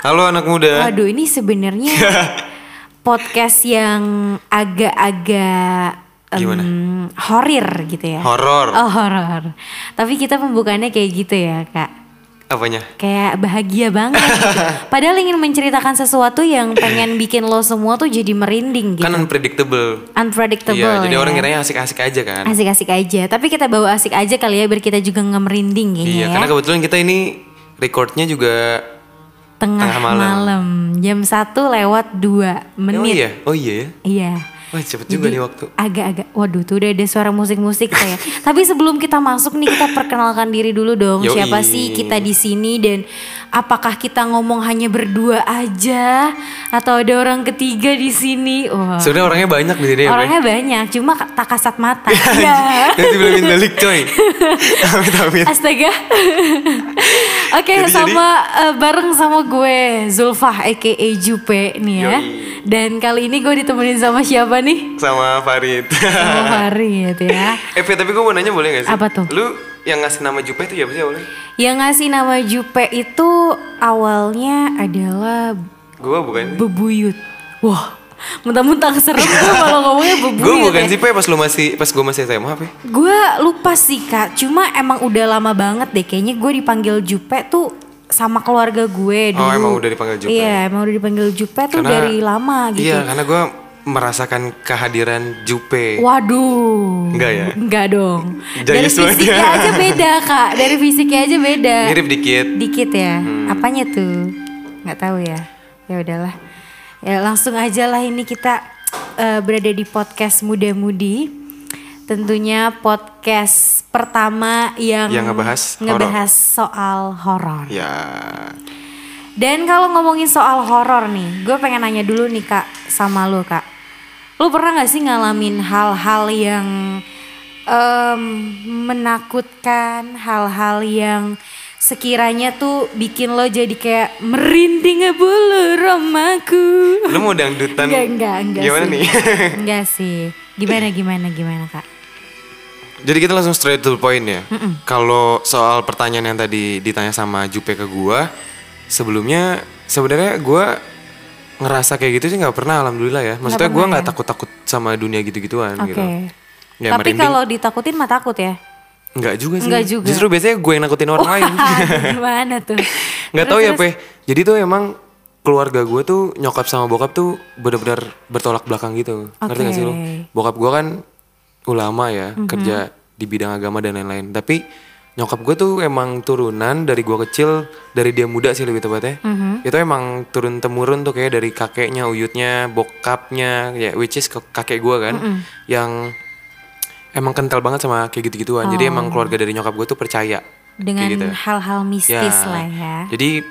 Halo anak muda. Waduh, ini sebenarnya podcast yang agak-agak Gimana? horir gitu ya. Horor. Oh, horor. Tapi kita pembukaannya kayak gitu ya, Kak. Apanya? Kayak bahagia banget gitu. Padahal ingin menceritakan sesuatu yang pengen bikin lo semua tuh jadi merinding gitu. Kan unpredictable. Unpredictable Iya, jadi ya. orang kiranya asik-asik aja kan. Asik-asik aja. Tapi kita bawa asik aja kali ya biar kita juga nggak merinding kayaknya Iya, ya. karena kebetulan kita ini recordnya juga Tengah, tengah malam. malam. Jam 1 lewat 2 menit. Oh iya, oh iya ya. Iya. Wah cepet juga Jadi, nih waktu. Agak-agak, waduh tuh udah ada suara musik-musik saya. Tapi sebelum kita masuk nih kita perkenalkan diri dulu dong. Yoi. Siapa sih kita di sini dan apakah kita ngomong hanya berdua aja atau ada orang ketiga di sini? Wah. Sebenarnya orangnya banyak di sini ya. Orangnya banyak, cuma tak kasat mata. ya. Nanti belum indalik coy. amit amit. Astaga. Oke, Jadi- sama eh, bareng sama gue Zulfah aka Jupe nih ya. Yoi. Dan kali ini gue ditemenin sama siapa nih? Sama Farid. Sama Farid ya. eh tapi gue mau nanya boleh gak sih? Apa tuh? Lu yang ngasih nama Jupe itu siapa sih awalnya? Yang ngasih nama Jupe itu awalnya adalah Gue bukan. Bebuyut. Wah, mentang-mentang serem gue malah ngomongnya Bebuyut. Gue bukan ya. sih Pe pas lu masih pas gue masih SMA Pe. Gue lupa sih kak, cuma emang udah lama banget deh kayaknya gue dipanggil Jupe tuh sama keluarga gue dulu. Oh, emang udah dipanggil Jupe? Iya, emang udah dipanggil Jupe tuh Karena- dari lama gitu. Iya, karena gue merasakan kehadiran Jupe. Waduh. Enggak ya? Enggak dong. Dari fisiknya ya. aja beda kak. Dari fisiknya aja beda. Mirip dikit. Dikit ya. Hmm. Apanya tuh? Nggak tahu ya. Ya udahlah. Ya langsung aja lah ini kita eh, berada di podcast muda-mudi. Tentunya podcast pertama yang Yang ngebahas ngebahas soal horor. Ya. Dan kalau ngomongin soal horor nih, gue pengen nanya dulu nih kak sama lo kak. Lo pernah gak sih ngalamin hal-hal yang em, menakutkan, hal-hal yang sekiranya tuh bikin lo jadi kayak merinding bulu romaku. Lu mau dangdutan? Enggak, enggak, enggak Gimana sih. nih? enggak sih. Gimana, gimana, gimana kak? Jadi kita langsung straight to the point ya. Kalau soal pertanyaan yang tadi ditanya sama Jupe ke gua, sebelumnya sebenarnya gua ngerasa kayak gitu sih nggak pernah alhamdulillah ya. Maksudnya pernah nggak ya? takut-takut sama dunia gitu-gituan Oke. gitu. Ya Tapi kalau ditakutin mah takut ya? nggak juga sih. Nggak juga. Justru biasanya gue yang nakutin orang lain. gimana tuh? nggak tahu ya. Pe. Jadi tuh emang keluarga gue tuh nyokap sama bokap tuh bener-bener bertolak belakang gitu. Ngerti gak sih lo? Bokap gue kan ulama ya, kerja di bidang agama dan lain-lain. Tapi nyokap gue tuh emang turunan dari gue kecil, dari dia muda sih lebih tepatnya. Mhm. Itu emang turun temurun tuh kayak dari kakeknya, uyutnya, bokapnya, ya which is ke- kakek gue kan, Mhm. yang emang kental banget sama kayak gitu-gituan. Jadi emang keluarga dari nyokap gue tuh percaya. Oh. Dengan gitu. hal-hal mistis lah ya. Jadi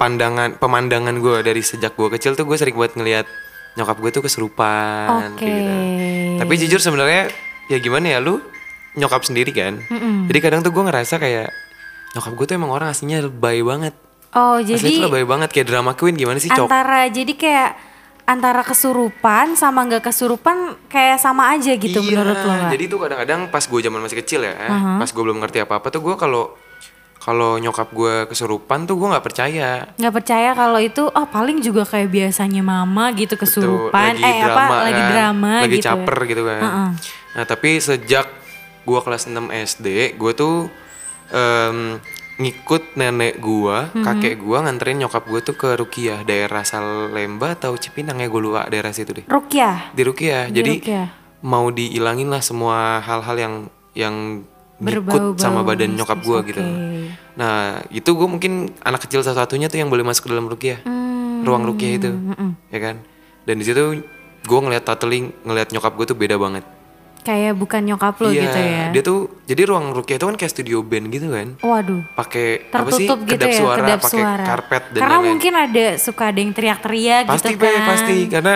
pandangan pemandangan gue dari sejak gue kecil tuh gue sering buat ngelihat nyokap gue tuh kesurupan Oke. kayak gitu. Tapi jujur sebenarnya ya gimana ya lu nyokap sendiri kan. Jadi kadang tuh gue ngerasa kayak nyokap gue tuh emang orang aslinya lebay banget. Oh Aslinya jadi tuh lebay banget kayak drama queen gimana sih cok? antara jadi kayak antara kesurupan sama nggak kesurupan kayak sama aja gitu Iya, menurut lo? Jadi tuh kadang-kadang pas gue zaman masih kecil ya, pas gue belum ngerti apa-apa tuh gue kalau kalau nyokap gue kesurupan tuh gue nggak percaya. nggak percaya kalau itu oh paling juga kayak biasanya mama gitu kesurupan lagi eh apa drama lagi kan, drama lagi gitu ya. caper gitu kan. Nah tapi sejak gua kelas 6 SD, gua tuh em, ngikut nenek gua, Mm-hmm. kakek gua nganterin nyokap gua tuh ke Rukiah daerah Salemba atau Cipinang ya gue lupa daerah situ deh. Rukyah Di Rukiah. Di Jadi Ruqyah. mau dihilangin lah semua hal-hal yang yang ngikut sama badan nyokap gua gitu. oke. Nah itu gue mungkin anak kecil satu-satunya tuh yang boleh masuk ke dalam Rukiah, Hmm, ruang Rukiah itu, ya kan. Dan di situ gue ngeliat totally ngeliat nyokap gue tuh beda banget. Kayak bukan nyokap lo Iya, gitu ya dia tuh jadi ruang Rukiah itu kan kayak studio band gitu kan. waduh Pakai apa sih? gitu kedap ya suara, kedap pakai suara karpet dan karena lain-lain. mungkin ada suka ada yang teriak-teriak pasti gitu kan pasti karena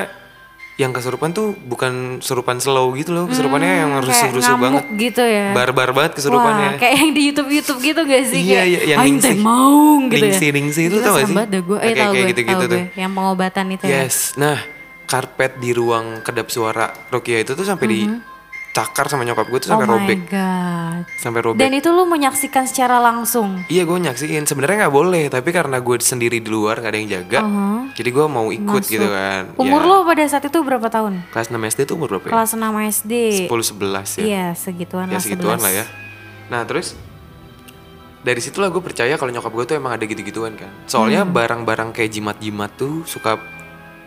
yang kesurupan tuh bukan kesurupan slow gitu loh, kesurupannya yang Hmm, kayak rusuh-rusuh banget. gitu ya Barbar banget kesurupannya. Wah, kayak yang di YouTube YouTube gitu gak sih? Iya, iya, yang ningsih. maung gitu Ningsih, ya. ningsih itu tau gak sih? dah gue. Eh, Kayak- kayak gue, gitu-gitu tahu tuh. Yang pengobatan itu ya. Yes, nah karpet di ruang kedap suara Rukiah itu tuh sampai di Mhm. Dicakar sama nyokap gue tuh sampai oh robek my god. sampai robek Dan itu lu menyaksikan secara langsung. Iya gue nyaksiin sebenarnya nggak boleh tapi karena gue sendiri di luar nggak ada yang jaga Uh-huh. jadi gue mau ikut gitu kan Umur Ya, lu pada saat itu berapa tahun? kelas 6 SD tuh umur berapa ya? Kelas 6 SD. 10 11 ya Iya, segituan ya lah segituan 11. lah ya nah terus dari situlah gue percaya kalau nyokap gue tuh emang ada gitu-gituan kan soalnya Hmm. barang-barang kayak jimat-jimat tuh suka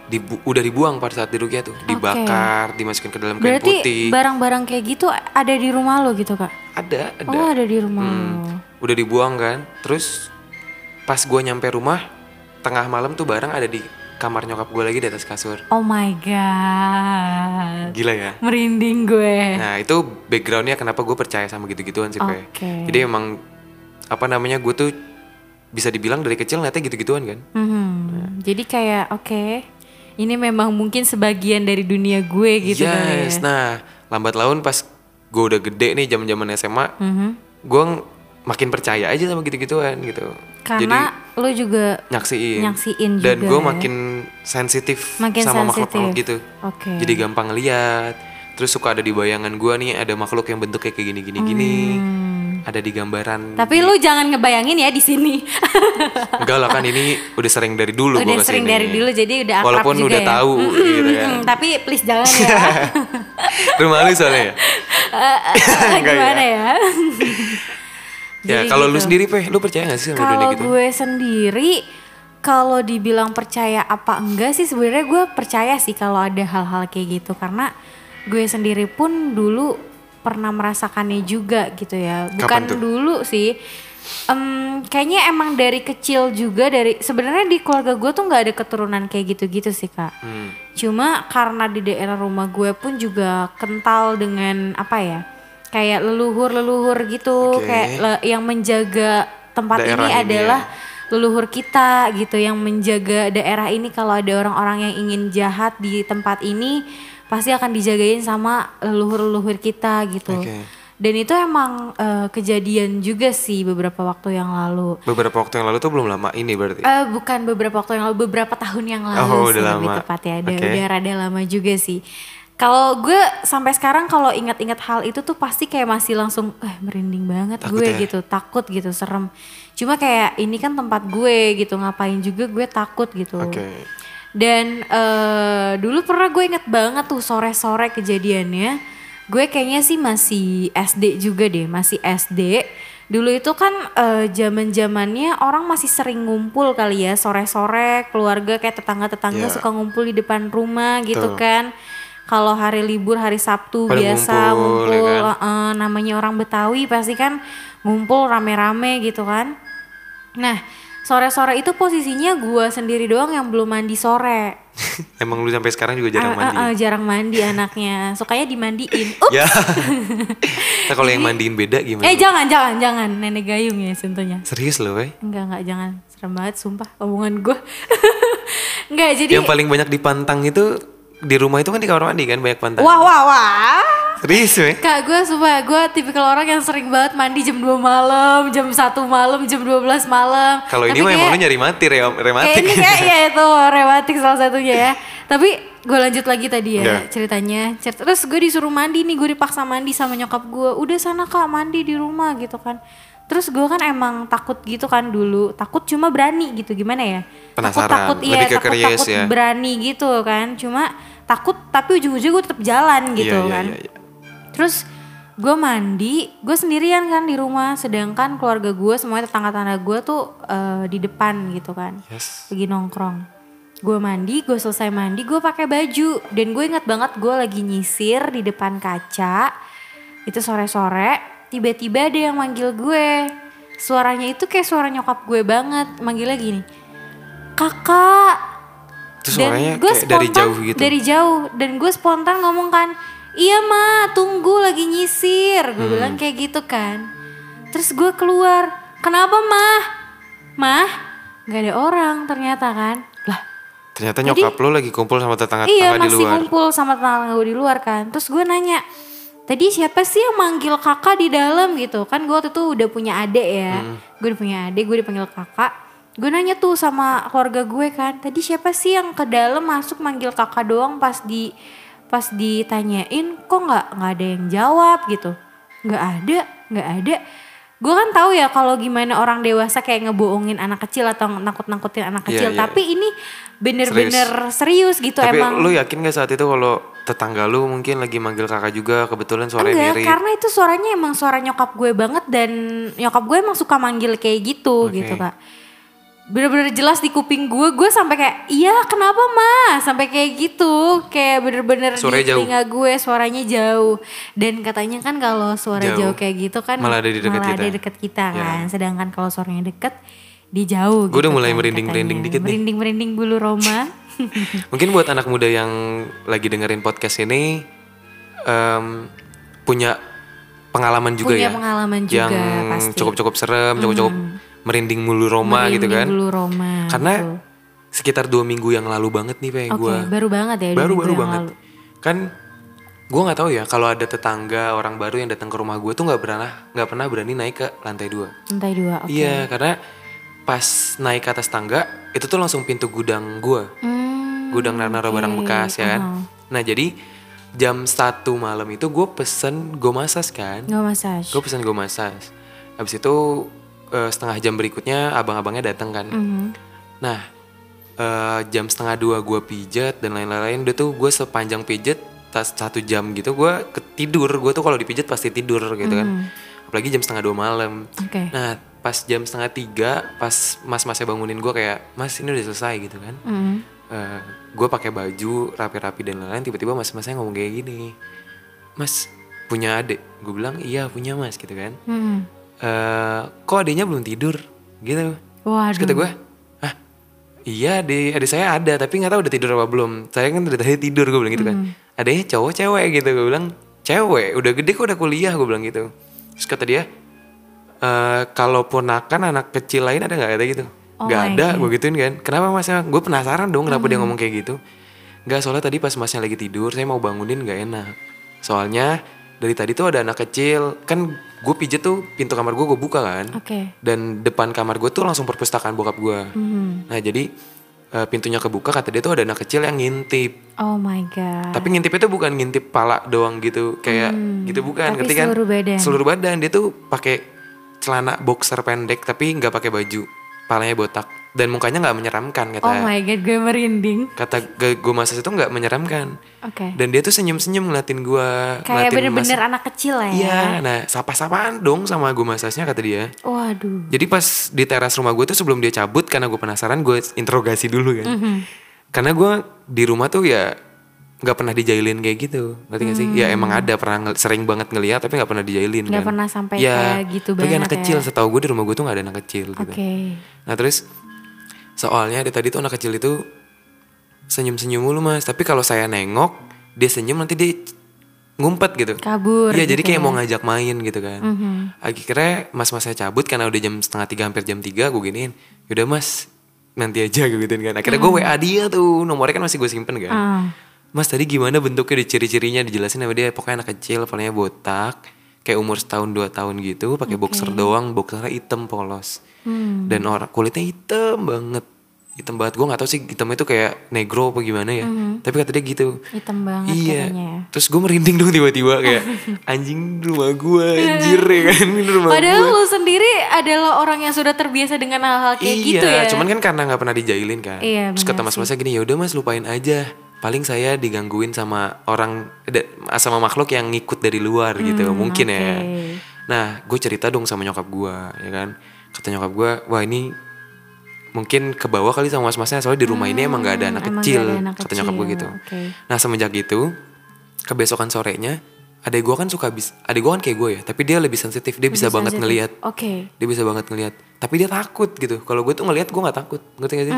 dibu- udah dibuang pada saat di rukyah tuh dibakar dimasukin ke dalam kain Berarti putih barang-barang kayak gitu ada di rumah lo gitu, Kak? ada ada Oh, ada di rumah Hmm. lo. udah dibuang kan terus pas gue nyampe rumah tengah malam tuh barang ada di kamar nyokap gue lagi di atas kasur Oh my god. gila ya Merinding gue. nah itu backgroundnya kenapa gue percaya sama gitu-gituan sih Pe. Oke. jadi emang apa namanya gue tuh bisa dibilang dari kecil ngeliatnya gitu-gituan kan Mhm. Jadi kayak oke, ini memang mungkin sebagian dari dunia gue gitu kali ya. yes nah lambat laun pas gue udah gede nih zaman zaman SMA Mhm. gue makin percaya aja sama gitu-gituan gitu Karena lo juga jadi nyaksiin nyaksiin dan juga gue ya. makin sensitif Makin sama makhluk-makhluk gitu Oke. jadi gampang lihat terus suka ada di bayangan gue nih ada makhluk yang bentuknya kayak gini gini gini Hmm. Ada di gambaran Tapi lu jangan ngebayangin ya di sini. enggak lah kan ini udah sering dari dulu udah gua sering ke sini. dari dulu jadi udah akrab walaupun juga udah ya. tahu gitu kan tapi please jangan ya. rumah lu soalnya ya Enggak Gimana ya? ya Jadi kalau lu gitu. sendiri pe lu percaya gak sih sama dunia Kalau gitu gue sendiri kalau dibilang percaya apa enggak sih sebenarnya gue percaya sih kalau ada hal-hal kayak gitu karena gue sendiri pun dulu pernah merasakannya juga gitu ya. Bukan dulu sih. Em, kayaknya emang dari kecil juga dari sebenarnya di keluarga gue tuh nggak ada keturunan kayak gitu-gitu sih kak. Hmm. Cuma karena di daerah rumah gue pun juga kental dengan apa ya? Kayak leluhur-leluhur gitu, Oke. kayak le- yang menjaga tempat Daerah ini ini adalah leluhur kita gitu yang menjaga daerah ini kalau ada orang-orang yang ingin jahat di tempat ini pasti akan dijagain sama leluhur-leluhur kita gitu. Oke. Dan itu emang eh, kejadian juga sih beberapa waktu yang lalu. beberapa waktu yang lalu tuh belum lama ini berarti Eh bukan beberapa waktu yang lalu, beberapa tahun yang lalu Oh, sih udah lebih lama. tepat ya. Udah, Oke. udah rada lama juga sih. Kalau gue sampai sekarang kalau ingat-ingat hal itu tuh pasti kayak masih langsung eh merinding banget Takut gue ya? gitu, takut gitu, serem. Cuma kayak ini kan tempat gue gitu, ngapain juga gue takut gitu. oke Dan eh, dulu pernah gue inget banget tuh sore-sore kejadiannya. Gue kayaknya sih masih SD juga deh, masih SD. Dulu itu kan eh, zaman-zamannya orang masih sering ngumpul kali ya sore-sore keluarga kayak tetangga-tetangga Iya. suka ngumpul di depan rumah gitu kan. Kalau hari libur hari Sabtu Pada biasa ngumpul, ngumpul, ya kan? eh, namanya orang Betawi pasti kan ngumpul rame-rame gitu kan. Nah, sore-sore itu posisinya gua sendiri doang yang belum mandi sore. emang lu sampai sekarang juga jarang Ah, mandi ah, jarang mandi anaknya. Sukanya dimandiin. Ups. ya nah, kalau yang mandiin beda gimana Eh jangan jangan jangan nenek gayung ya sentuhnya. serius loh wey Enggak enggak jangan serem banget sumpah omongan gua. enggak jadi yang paling banyak dipantang itu di rumah itu kan di kamar mandi kan banyak pantang wah wah wah. serius wey Kak gue sumpah gue tipikal orang yang sering banget mandi jam 2 malam, jam 1 malam, jam 12 malam. kalau ini mah emang lu kayak- nyari mati re Kayak rematik ini kayak ya itu rematik salah satunya ya. Tapi gue lanjut lagi tadi ya Udah. ceritanya. Cer- Terus gue disuruh mandi nih, gue dipaksa mandi sama nyokap gue. Udah sana kak mandi di rumah gitu kan. Terus gue kan emang takut gitu kan dulu. Takut cuma berani gitu gimana ya? Penasaran, Takut takut iya lebih ke takut curious takut ya. berani gitu kan. Cuma takut tapi ujung-ujungnya gue tetap jalan gitu Iya, iya, kan. iya, iya. Terus gue mandi, gue sendirian kan di rumah, sedangkan keluarga gue semuanya tetangga-tetangga gue tuh eh, di depan gitu kan, yes lagi nongkrong. Gue mandi, gue selesai mandi, gue pakai baju dan gue ingat banget gue lagi nyisir di depan kaca. Itu sore-sore, tiba-tiba ada yang manggil gue. Suaranya itu kayak suara nyokap gue banget, manggilnya gini, kakak. itu suaranya gue kayak dari spontan jauh gitu? dari jauh. Dan gue spontan ngomong kan iya ma tunggu lagi nyisir. Gue Hmm. bilang kayak gitu kan. Terus gue keluar kenapa mah mah nggak ada orang ternyata kan. Lah ternyata nyokap lu lagi kumpul sama tetangga-tetangga iya di masih luar. kumpul sama tetangga gue di luar kan. Terus gue nanya tadi siapa sih yang manggil kakak di dalam gitu? Kan gue waktu itu udah punya adik ya. Hmm. gue udah punya adik gue dipanggil kakak. Gue nanya tuh sama keluarga gue kan tadi siapa sih yang ke dalam masuk manggil kakak doang pas di pas ditanyain kok nggak nggak ada yang jawab? Gitu. Nggak ada nggak ada. Gue kan tahu ya kalau gimana orang dewasa kayak ngebohongin anak kecil atau nakut-nakutin anak Iya, kecil. iya. tapi ini bener-bener serius, gitu Tapi emang. lu yakin gak saat itu kalau tetangga lu mungkin lagi manggil kakak juga kebetulan suaranya Enggak, mirip. karena itu suaranya emang suara nyokap gue banget dan nyokap gue emang suka manggil kayak gitu Oke. gitu kak. Bener-bener jelas di kuping gue, gue sampai kayak iya kenapa mas sampai kayak gitu, kayak bener-bener di Suaranya jauh. telinga gue suaranya jauh dan katanya kan kalau suara Jauh. jauh, kayak gitu kan Malah ada di dekat malah kita. ada deket kita Ya. kan, sedangkan kalau suaranya deket di jauh. Gue udah gitu mulai kan merinding-merinding dikit nih. Merinding-merinding bulu Roma. Mungkin buat anak muda yang lagi dengerin podcast ini em, punya pengalaman juga Punya ya. pengalaman juga, yang pasti. Hmm. cukup-cukup serem, cukup-cukup merinding mulu Roma gitu Merinding kan. Bulu Roma. Karena betul. sekitar dua minggu yang lalu banget nih pengen Oke, gue. baru banget ya. baru baru banget lalu. kan gue nggak tahu ya kalau ada tetangga orang baru yang datang ke rumah gue tuh nggak pernah nggak pernah berani naik ke lantai dua Lantai dua, oke. iya karena pas naik ke atas tangga itu tuh langsung pintu gudang gue Hmm, gudang naruh barang bekas ya kan Uh-huh. nah jadi jam satu malam itu gue pesen gue masas kan Nggak massage. gue pesen gue masas habis itu eh, setengah jam berikutnya abang-abangnya datang kan Mhm. Nah, eh, jam setengah dua gue pijat dan lain-lain. Udah tuh gue sepanjang pijat tas satu jam gitu gue ketidur. Gue tuh kalau dipijat pasti tidur gitu kan. Apalagi jam setengah dua malam. Oke. Nah, pas jam setengah tiga, pas mas-masnya bangunin gue kayak, mas ini udah selesai gitu kan. Mhm. gue pakai baju rapi-rapi dan lain-lain. Tiba-tiba mas-masnya ngomong kayak gini, mas punya adik? Gue bilang iya punya mas gitu kan. Mhm. Eh, kok adiknya belum tidur gitu? Waduh. kata gue, ah iya adik, adik saya ada tapi nggak tahu udah tidur apa belum. Saya kan dari tadi tidur gue bilang gitu kan. Adanya cowok cewek gitu gue bilang cewek, udah gede kok udah kuliah gue bilang gitu. Terus kata dia, eh kalau ponakan anak kecil lain ada nggak kata gitu? Oh Nggak ada, gue gituin kan. Kenapa mas? Gue penasaran dong kenapa dia ngomong kayak gitu. Nggak soalnya tadi pas masnya lagi tidur, saya mau bangunin nggak enak. Soalnya dari tadi tuh ada anak kecil, kan gue pijet tuh pintu kamar gue gue buka kan Oke. dan depan kamar gue tuh langsung perpustakaan bokap gue. Mhm. Nah jadi eh, pintunya kebuka kata dia tuh ada anak kecil yang ngintip. Oh my god. Tapi ngintip itu bukan ngintip pala doang gitu, kayak gitu bukan, Hmm, Tapi ngerti kan? seluruh badan. Seluruh badan dia tuh pakai celana boxer pendek tapi nggak pakai baju, palanya botak dan mukanya nggak menyeramkan kata Oh my god, gue merinding. kata gue masas itu nggak menyeramkan. Oke. Dan dia tuh senyum-senyum ngeliatin gue, Kayak bener-bener anak kecil lah ya. Iya, nah sapa-sapaan dong sama gue masasnya kata dia. Waduh. Jadi pas di teras rumah gue tuh sebelum dia cabut karena gue penasaran gue interogasi dulu kan. Mhm. Karena gue di rumah tuh ya nggak pernah dijailin kayak gitu, ngerti gak sih? Ya emang ada pernah sering banget ngeliat tapi nggak pernah dijailin Hmm. Nggak kan. pernah sampai ya, kayak gitu tapi banget anak kecil, ya. setahu gue di rumah gue tuh nggak ada anak kecil gitu. Oke. Nah terus soalnya dari tadi tuh anak kecil itu senyum-senyum mulu mas. Tapi kalau saya nengok dia senyum nanti dia ngumpet gitu. Kabur Iya jadi gitu kayak ya. mau ngajak main gitu kan. Mhm. Akhirnya mas-mas saya cabut karena udah jam setengah tiga hampir jam tiga gue giniin. Yaudah mas nanti aja gue gituin kan. Akhirnya gue WA dia tuh nomornya kan masih gue simpen kan. Ah. Mas tadi gimana bentuknya? Di ciri-cirinya dijelasin sama dia. Pokoknya anak kecil palanya botak kayak umur setahun dua tahun gitu pakai boxer doang. Boxernya hitam polos. Hmm. dan orang kulitnya hitam banget. Hitam banget. Gue nggak tahu sih hitamnya itu kayak negro apa gimana ya. Tapi kata dia gitu. Hitam banget iya. katanya ya. terus gue merinding dong tiba-tiba kayak anjing rumah gue anjir ya kan? Ini rumah Padahal gue lu sendiri adalah orang yang sudah terbiasa dengan hal-hal kayak iya gitu ya. cuman kan karena nggak pernah dijailin kan. Iya, terus kata benar mas-masnya gini ya udah mas lupain aja paling saya digangguin sama orang sama makhluk yang ngikut dari luar gitu mungkin ya Hmm, oke. nah gue cerita dong sama nyokap gue ya kan kata nyokap gue wah ini mungkin ke bawah kali sama mas-masnya soalnya di rumah ini emang gak ada anak Hmm, emang kecil ada anak kata nyokap gue kecil, gitu oke. nah semenjak itu kebesokan sorenya adek gue kan suka bis adek gue kan kayak gue ya tapi dia lebih sensitif. Dia bisa Lebih banget sensitif. ngelihat. Oke. dia bisa banget ngelihat. Tapi dia takut gitu. Kalau gue tuh ngelihat gue nggak takut. Ngerti gak sih?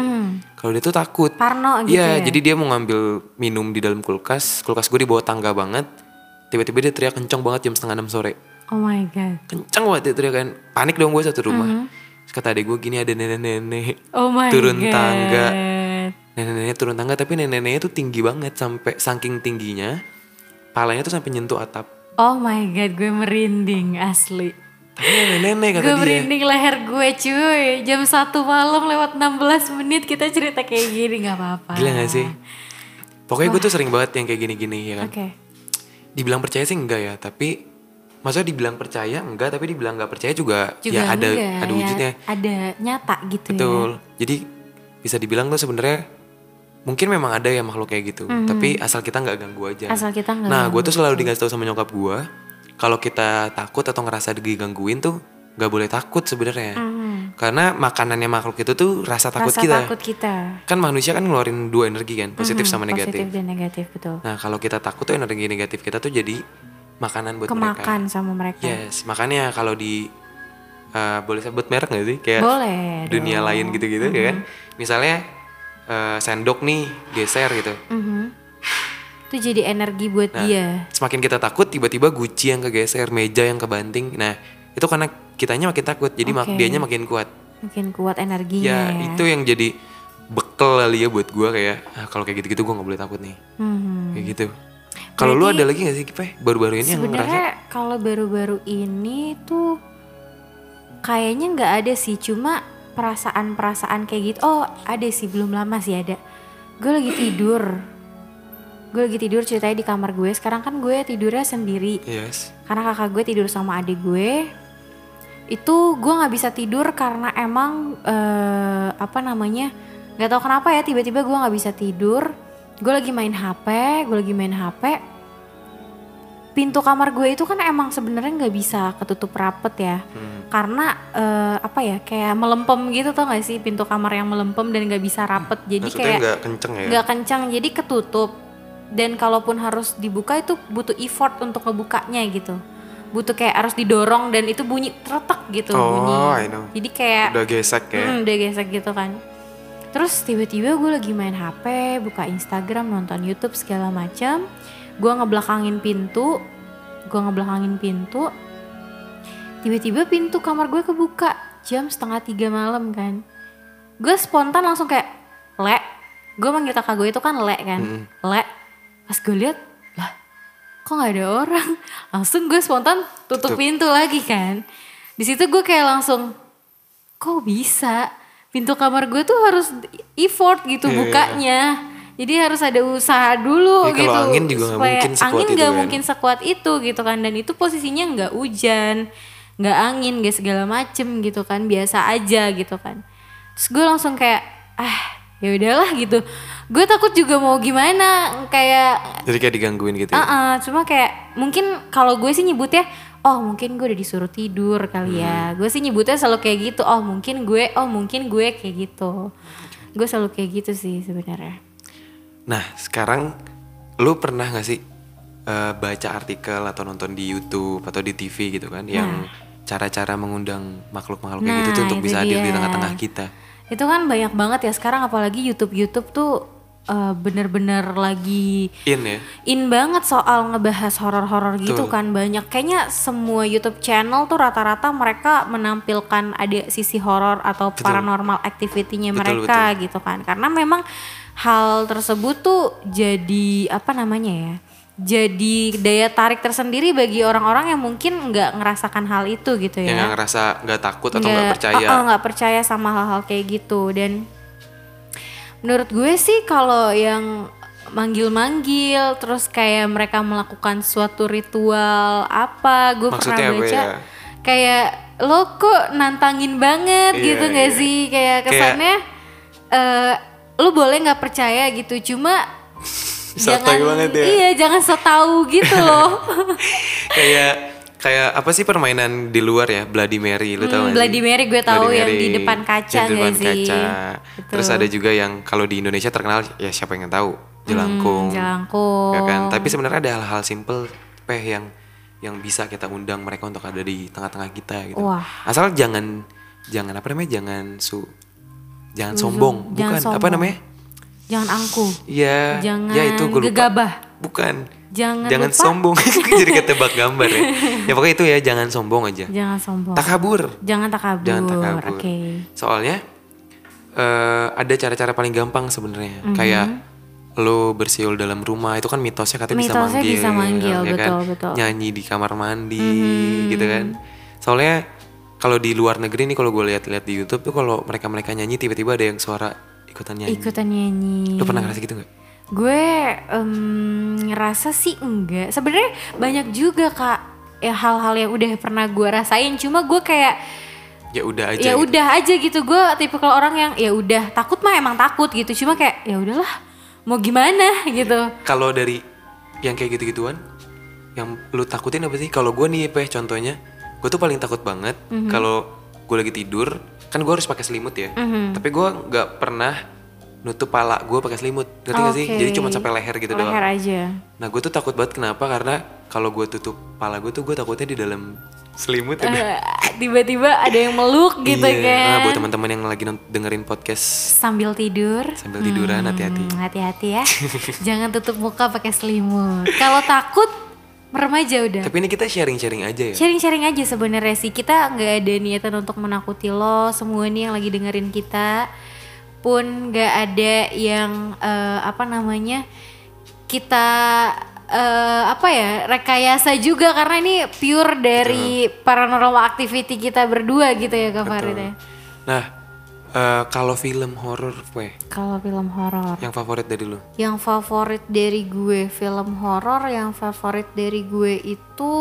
Kalau dia tuh takut. Hmm. Parno gitu Iya, ya? jadi dia mau ngambil minum di dalam kulkas. Kulkas gue di bawah tangga banget. Tiba-tiba dia teriak kencang banget jam setengah enam sore. Oh my god. kencang banget dia teriak kan. Panik dong gue satu rumah. Terus kata adek gue gini ada nenek-nenek. Oh my turun god. tangga. Nenek-nenek turun tangga tapi nenek-neneknya tuh tinggi banget sampai saking tingginya palanya tuh sampai nyentuh atap Oh my god, gue merinding asli. tapi nenek-nenek kata Gue dia merinding leher gue cuy. Jam 1 malam lewat 16 menit kita cerita kayak gini nggak apa-apa. Gila gak sih? Pokoknya gue tuh sering banget yang kayak gini-gini ya kan. Oke. Dibilang percaya sih enggak ya, tapi maksudnya dibilang percaya enggak, tapi dibilang nggak percaya juga, Juga ya ada enggak, ada ya, wujudnya. ada nyata gitu Betul. ya. Jadi bisa dibilang tuh sebenarnya mungkin memang ada ya makhluk kayak gitu, tapi asal kita nggak ganggu aja. Mhm. Asal kita nggak Nah, gue tuh selalu dikasih tahu sama nyokap gue, kalau kita takut atau ngerasa digangguin tuh nggak boleh takut sebenarnya. Karena makanannya makhluk itu tuh rasa takut Rasa kita. takut kita. Kan manusia kan ngeluarin dua energi kan, positif sama negatif. Positif dan negatif betul. Nah, kalau kita takut tuh energi negatif kita tuh jadi makanan buat mereka. Kemakan sama mereka. Yes, makanya kalau di eh, boleh sebut merek gak sih? Kayak Boleh dunia lain gitu-gitu ya kan. Misalnya eh, sendok nih geser gitu. Mhm. Itu jadi energi buat Nah, dia. Semakin kita takut tiba-tiba guci yang kegeser, meja yang kebanting. Nah, itu karena kitanya makin takut, jadi mak Oke. dianya makin kuat. Mungkin kuat energinya Ya, ya. itu yang jadi bekal kali ya buat gua kayak ah, kalau kayak gitu-gitu gua nggak boleh takut nih. Mhm. Kayak gitu. Kalau lu ada lagi gak sih Kipe baru-baru ini yang ngerasa? Sebenarnya kalau baru-baru ini tuh kayaknya nggak ada sih, cuma perasaan-perasaan kayak gitu. Oh, ada sih, belum lama sih ada. Gue lagi tidur. Gue lagi tidur ceritanya di kamar gue. Sekarang kan gue tidurnya sendiri. Yes. Karena kakak gue tidur sama adik gue. Itu gue nggak bisa tidur karena emang eh, apa namanya? nggak tahu kenapa ya tiba-tiba gue nggak bisa tidur. Gue lagi main HP, gue lagi main HP. Pintu kamar gue itu kan emang sebenarnya nggak bisa ketutup rapet ya. Hmm. Karena eh, apa ya kayak melempem gitu tau gak sih pintu kamar yang melempem dan nggak bisa rapet. Jadi Maksudnya kayak nggak kenceng ya? nggak kencang jadi ketutup dan kalaupun harus dibuka itu butuh effort untuk ngebukanya gitu butuh kayak harus didorong dan itu bunyi teretak gitu Oh, bunyi I know. jadi kayak Udah gesek ya. mm, udah gesek gitu kan terus tiba-tiba gue lagi main HP buka Instagram nonton YouTube segala macam gue ngebelakangin pintu gue ngebelakangin pintu tiba-tiba pintu kamar gue kebuka jam setengah tiga malam kan. Gue spontan langsung kayak le. Gue manggil kakak gue itu kan le kan. Mm. le. Pas gue lihat lah kok nggak ada orang? Langsung gue spontan tutup Tutup. pintu lagi kan. Di situ gue kayak langsung kok bisa? Pintu kamar gue tuh harus effort gitu Iya, iya, bukanya jadi harus ada usaha dulu Ya, kalau gitu angin juga nggak mungkin sekuat angin itu kan. mungkin sekuat itu gitu kan. Dan itu posisinya nggak hujan nggak angin nggak segala macem gitu kan. Biasa aja gitu kan. Terus gue langsung kayak ah ya udahlah gitu. Gue takut juga mau gimana kayak Jadi kayak digangguin gitu ya. Uh-uh, cuma kayak mungkin kalau gue sih nyebutnya oh mungkin gue udah disuruh tidur kali ya. Gue sih nyebutnya selalu kayak gitu oh mungkin gue oh mungkin gue kayak gitu. Gue selalu kayak gitu sih sebenarnya Nah, sekarang lu pernah gak sih eh, baca artikel atau nonton di YouTube atau di TV gitu kan yang cara-cara mengundang makhluk-makhluk kayak gitu Nah, tuh untuk itu bisa hadir di tengah-tengah kita. itu kan banyak banget ya sekarang apalagi YouTube YouTube tuh uh, bener-bener lagi In ya. in banget soal ngebahas horor-horor gitu Betul. kan banyak kayaknya semua YouTube channel tuh rata-rata mereka menampilkan ada sisi horor atau paranormal activity-nya Betul, mereka gitu kan karena memang hal tersebut tuh jadi apa namanya ya jadi daya tarik tersendiri bagi orang-orang yang mungkin nggak ngerasakan hal itu gitu Yang ya nggak ngerasa nggak takut atau nggak percaya. nggak percaya sama hal-hal kayak gitu dan menurut gue sih kalau yang manggil-manggil terus kayak mereka melakukan suatu ritual apa gue Maksudnya pernah baca ya? kayak lo kok nantangin banget Iya, gitu nggak iya. sih kayak kesannya eh lo boleh nggak percaya gitu cuma Sotoy banget ya. iya jangan so tahu gitu loh kayak kayak apa sih permainan di luar ya Bloody Mary lu tahu Hmm, Bloody? Mary gue tahu Bloody yang Mary, di depan kaca di depan nggak sih? kaca. Betul. Terus ada juga yang kalau di Indonesia terkenal ya siapa yang tahu jelangkung. Hmm, jelangkung. Ya kan? Tapi sebenarnya ada hal-hal simple peh yang yang bisa kita undang mereka untuk ada di tengah-tengah kita gitu. Wah. Asal jangan jangan apa namanya? Jangan su jangan Suzon. sombong, Jangan bukan apa sombong. namanya? jangan angku Iya, Jangan ya itu gue lupa. gegabah. Bukan. Jangan jangan lupa. sombong. Jadi ketebak gambar ya. Ya pokoknya itu ya, jangan sombong aja. jangan sombong Takabur. jangan takabur Jangan takabur. oke Soalnya eh ada cara-cara paling gampang sebenarnya. Mhm. Kayak lo bersiul dalam rumah itu kan mitosnya katanya bisa manggil, bisa manggil, ya kan? betul, betul. Nyanyi di kamar mandi Mhm. gitu kan. Soalnya kalau di luar negeri nih kalau gue lihat-lihat di YouTube tuh kalau mereka-mereka nyanyi tiba-tiba ada yang suara ikutan nyanyi. ikutan nyanyi Lo pernah ngerasa gitu gak? Gue em, ngerasa sih enggak. Sebenarnya banyak juga kak ya hal-hal yang udah pernah gue rasain. Cuma gue kayak Ya udah aja. ya gitu. udah aja gitu. Gue tipe kalau orang yang ya udah takut mah emang takut gitu. Cuma kayak ya udahlah mau gimana gitu. Kalau dari yang kayak gitu-gituan, yang lu takutin apa sih? Kalau gue nih, Peh, contohnya, gue tuh paling takut banget Mhm. kalau gue lagi tidur, kan gue harus pakai selimut ya. Mhm. Tapi gue nggak pernah nutup pala gue pakai selimut, ngerti gak sih? Jadi cuma sampai leher gitu Leher doang. aja. Nah gue tuh takut banget kenapa? Karena kalau gue tutup pala gue tuh gue takutnya di dalam selimut. Eh, Tiba-tiba ada yang meluk gitu Iya. kan. Nah buat teman-teman yang lagi dengerin podcast Sambil tidur. sambil tiduran hati-hati. Hmm, hati-hati ya. Jangan tutup muka pakai selimut. Kalau takut meremaja udah. Tapi ini kita sharing-sharing aja ya. Sharing-sharing aja sebenarnya sih. Kita nggak ada niatan untuk menakuti lo. Semua nih yang lagi dengerin kita pun nggak ada yang eh, apa namanya kita eh, apa ya rekayasa juga karena ini pure dari paranormal activity kita berdua gitu ya Kak Farid ya. Nah eh, kalau film horor, Peh, Kalau film horor. yang favorit dari lu? Yang favorit dari gue film horor yang favorit dari gue itu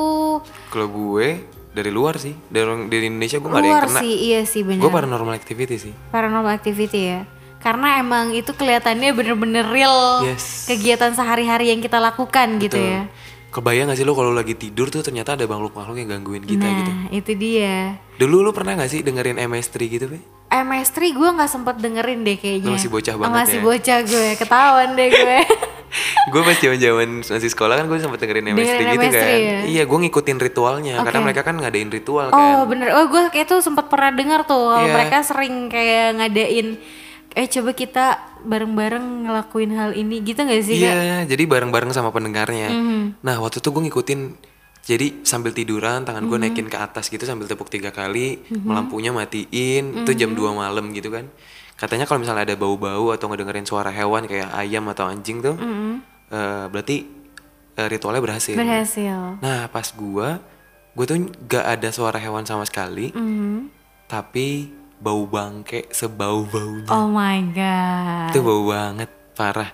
Kalau gue dari luar sih, dari dari Indonesia gue gak ada yang luar kena. sih, iya sih benar. Gue paranormal activity sih. Paranormal activity ya. Karena emang itu kelihatannya bener-bener real Yes. kegiatan sehari-hari yang kita lakukan gitu Tuh. ya. Kebayang gak sih lo kalau lagi tidur tuh ternyata ada makhluk-makhluk yang gangguin kita nah, gitu. itu dia. Dulu lo pernah gak sih dengerin MS3 gitu, Pe? MS3 gue nggak sempet dengerin deh kayaknya. Lo masih bocah Oh, banget Masih ya. bocah gue, ketahuan deh gue. gue pas zaman-zaman masih sekolah kan gue sempet dengerin MS3 Dengerin gitu MS3 kan. ya? Iya, gue ngikutin ritualnya karena Oke. mereka kan ngadain ritual Oh kan. bener, oh gue kayak tuh sempat pernah dengar tuh Iya. mereka sering kayak ngadain, eh coba kita bareng-bareng ngelakuin hal ini gitu gak sih? Iya, jadi bareng-bareng sama pendengarnya. Mhm. Nah, waktu itu gue ngikutin jadi sambil tiduran tangan Mhm. gue naikin ke atas gitu sambil tepuk tiga kali, lampunya matiin, itu jam Mhm. 2 malam gitu kan. Katanya kalau misalnya ada bau-bau atau ngedengerin suara hewan kayak ayam atau anjing tuh, eh, berarti eh, ritualnya berhasil. Mhm. Berhasil. Nah, pas gua, gue tuh gak ada suara hewan sama sekali, Mhm. tapi bau bangke sebau-baunya. Oh my god. Itu bau banget, parah.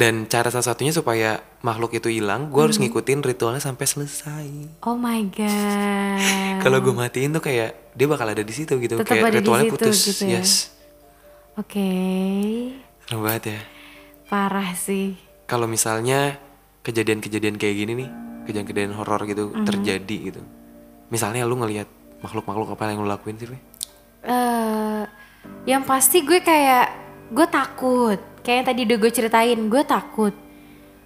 Dan cara salah satunya supaya makhluk itu hilang, gue harus ngikutin ritualnya sampai selesai. Oh my god. Kalau gue matiin tuh kayak dia bakal ada di situ gitu, Tetap kayak ada di ritualnya situ putus. gitu ya. Yes, Oke. serem banget ya. Parah sih. Kalau misalnya kejadian-kejadian kayak gini nih, kejadian-kejadian horor gitu Mhm. terjadi gitu. Misalnya lu ngelihat makhluk-makhluk apa yang lu lakuin sih, eh yang pasti gue kayak gue takut. Kayak yang tadi udah gue ceritain, gue takut.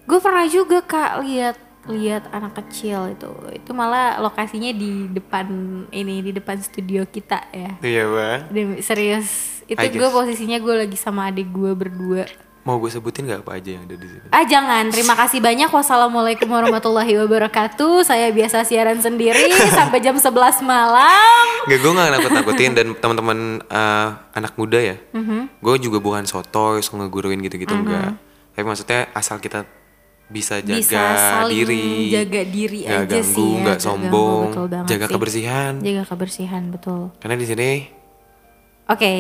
Gue pernah juga kak lihat lihat anak kecil itu. Itu malah lokasinya di depan ini di depan studio kita ya. Iya, Bang. Serius. Itu gue posisinya gue lagi sama adik gue berdua. Mau gue sebutin gak apa aja yang ada di situ? Ah jangan, terima kasih banyak. Wassalamualaikum warahmatullahi wabarakatuh. Saya biasa siaran sendiri sampai jam 11 malam. Gak, gue gak nakut-nakutin dan teman-teman eh, anak muda ya. Mhm. Gue juga bukan sotoy, suka ngeguruin gitu-gitu enggak. Tapi maksudnya asal kita bisa jaga Bisa diri, jaga diri nggak aja ganggu, sih ya, ganggu, sombong, jaga sih. kebersihan. Jaga kebersihan, betul. Karena di sini Oke.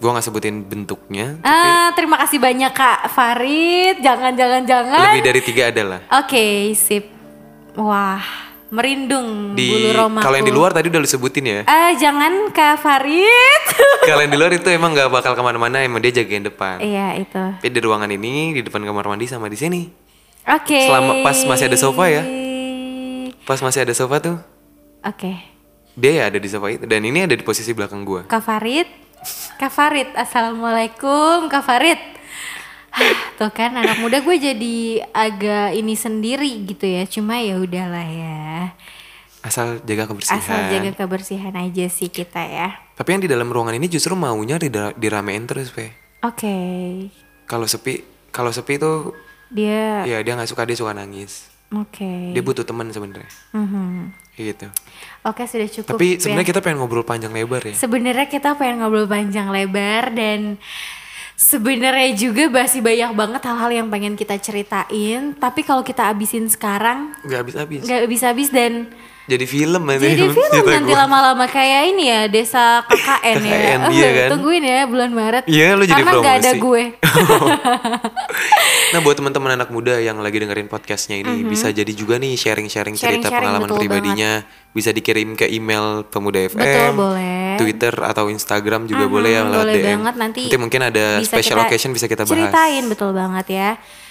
Gue nggak sebutin bentuknya, Ah, terima kasih banyak Kak Farid. Jangan jangan jangan. lebih dari tiga adalah. Oke, sip. Wah, merindung Di bulu romaku. kalau yang di luar tadi udah lu sebutin ya. Ah, jangan Kak Farid. kalau yang di luar itu emang nggak bakal ke mana-mana, emang dia jagain depan. Iya, itu. Tapi di ruangan ini, di depan kamar mandi sama di sini. Oke. Selama- pas masih ada sofa ya? Pas masih ada sofa tuh, Oke. dia ya ada di sofa itu. Dan ini ada di posisi belakang gue. Kak Farid. Kak Farid, Assalamualaikum Kak Farid. Hah, Tuh kan anak muda gue jadi agak ini sendiri gitu ya. Cuma ya udahlah ya. Asal jaga kebersihan. Asal jaga kebersihan aja sih kita ya. Tapi yang di dalam ruangan ini justru maunya diramein terus, Pe. Oke. Kalau sepi, kalau sepi tuh Dia ya dia nggak suka dia suka nangis. oke. Dia butuh teman sebenarnya. Mhm. Kayak gitu. Oke, sudah cukup. Tapi ya. sebenarnya kita pengen ngobrol panjang lebar ya. Sebenarnya kita pengen ngobrol panjang lebar dan sebenarnya juga masih banyak banget hal-hal yang pengen kita ceritain. Tapi kalau kita abisin sekarang Nggak habis-habis. nggak habis-habis dan jadi film nanti. Jadi film nanti lama-lama kayak ini ya desa KKN, ya. KKN, iya kan? Tungguin ya bulan Maret. Iya, lu jadi Karena nggak ada gue. Nah buat teman-teman anak muda yang lagi dengerin podcastnya ini bisa jadi juga nih sharing-sharing cerita. Sharing-sharing, pengalaman pribadinya bisa dikirim ke email pemuda FM, Betul, boleh. Twitter atau Instagram juga Mhm, boleh ya lewat boleh DM. banget nanti. mungkin ada special kita occasion bisa kita bahas. Ceritain betul banget ya.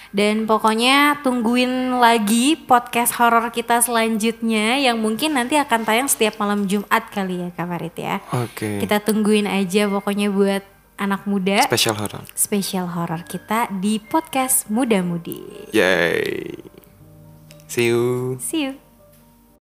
Dan pokoknya tungguin lagi podcast horor kita selanjutnya yang mungkin nanti akan tayang setiap malam Jumat kali ya Kak Farid ya. Oke. Kita tungguin aja pokoknya buat anak muda Special horror. spesial horor kita di podcast Muda Mudi. Yay. See you. See you.